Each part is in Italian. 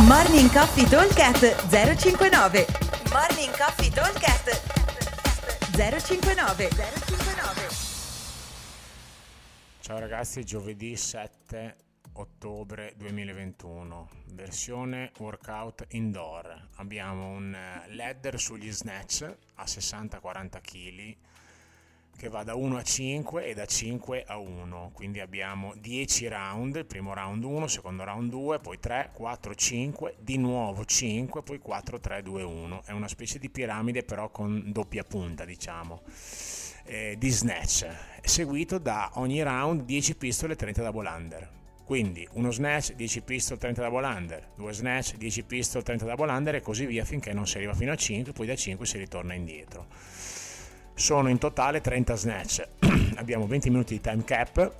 Morning Coffee Talkcast 059 Morning Coffee Talkcast 059 059 Ciao ragazzi, giovedì 7 ottobre 2021, versione workout indoor. Abbiamo un eh, ladder sugli snatch a 60-40 kg che va da 1 a 5 e da 5 a 1, quindi abbiamo 10 round, primo round 1, secondo round 2, poi 3, 4, 5, di nuovo 5, poi 4, 3, 2, 1. È una specie di piramide però con doppia punta, diciamo, eh, di snatch, seguito da ogni round 10 pistole e 30 double under. Quindi uno snatch, 10 pistol, 30 double under, due snatch, 10 pistol, 30 double under e così via finché non si arriva fino a 5, poi da 5 si ritorna indietro sono in totale 30 snatch, abbiamo 20 minuti di time cap,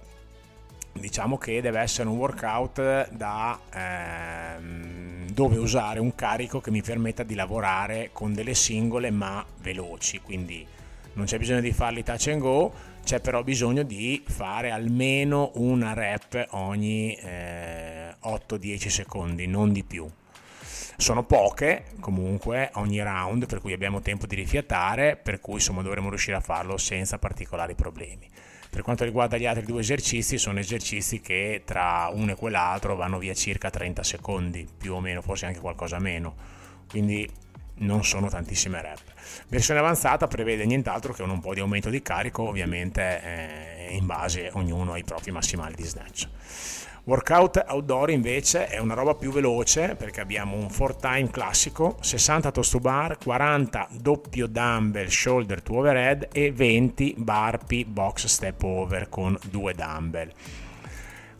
diciamo che deve essere un workout da, ehm, dove usare un carico che mi permetta di lavorare con delle singole ma veloci, quindi non c'è bisogno di farli touch and go, c'è però bisogno di fare almeno una rep ogni eh, 8-10 secondi, non di più. Sono poche comunque ogni round, per cui abbiamo tempo di rifiatare, per cui insomma dovremo riuscire a farlo senza particolari problemi. Per quanto riguarda gli altri due esercizi, sono esercizi che tra uno e quell'altro vanno via circa 30 secondi, più o meno, forse anche qualcosa meno. Quindi non sono tantissime rep. Versione avanzata prevede nient'altro che un po' di aumento di carico, ovviamente eh, in base ognuno ai propri massimali di snatch. Workout outdoor invece è una roba più veloce perché abbiamo un 4 time classico, 60 toast to bar, 40 doppio dumbbell shoulder to overhead e 20 barpi box step over con due dumbbell.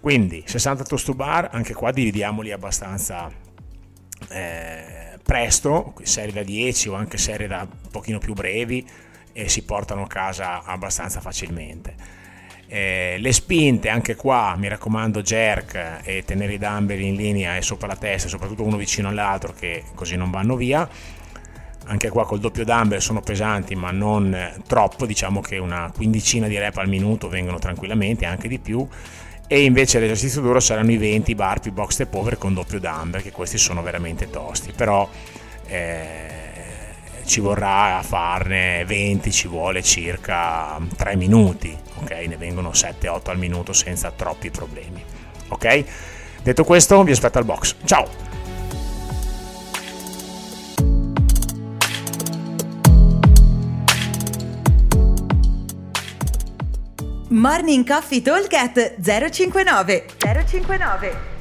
Quindi 60 toast to bar, anche qua dividiamoli abbastanza eh, presto, serie da 10 o anche serie da un pochino più brevi e si portano a casa abbastanza facilmente eh, le spinte, anche qua mi raccomando jerk e tenere i dumbbell in linea e sopra la testa, soprattutto uno vicino all'altro che così non vanno via. Anche qua col doppio dumbbell sono pesanti ma non troppo, diciamo che una quindicina di rep al minuto vengono tranquillamente, anche di più. E invece l'esercizio duro saranno i 20 barpi box step over con doppio dumbbell, che questi sono veramente tosti. Però eh, ci vorrà farne 20, ci vuole circa 3 minuti, ok? Ne vengono 7-8 al minuto senza troppi problemi, ok? Detto questo, vi aspetto al box. Ciao! Morning Coffee Talk 059 059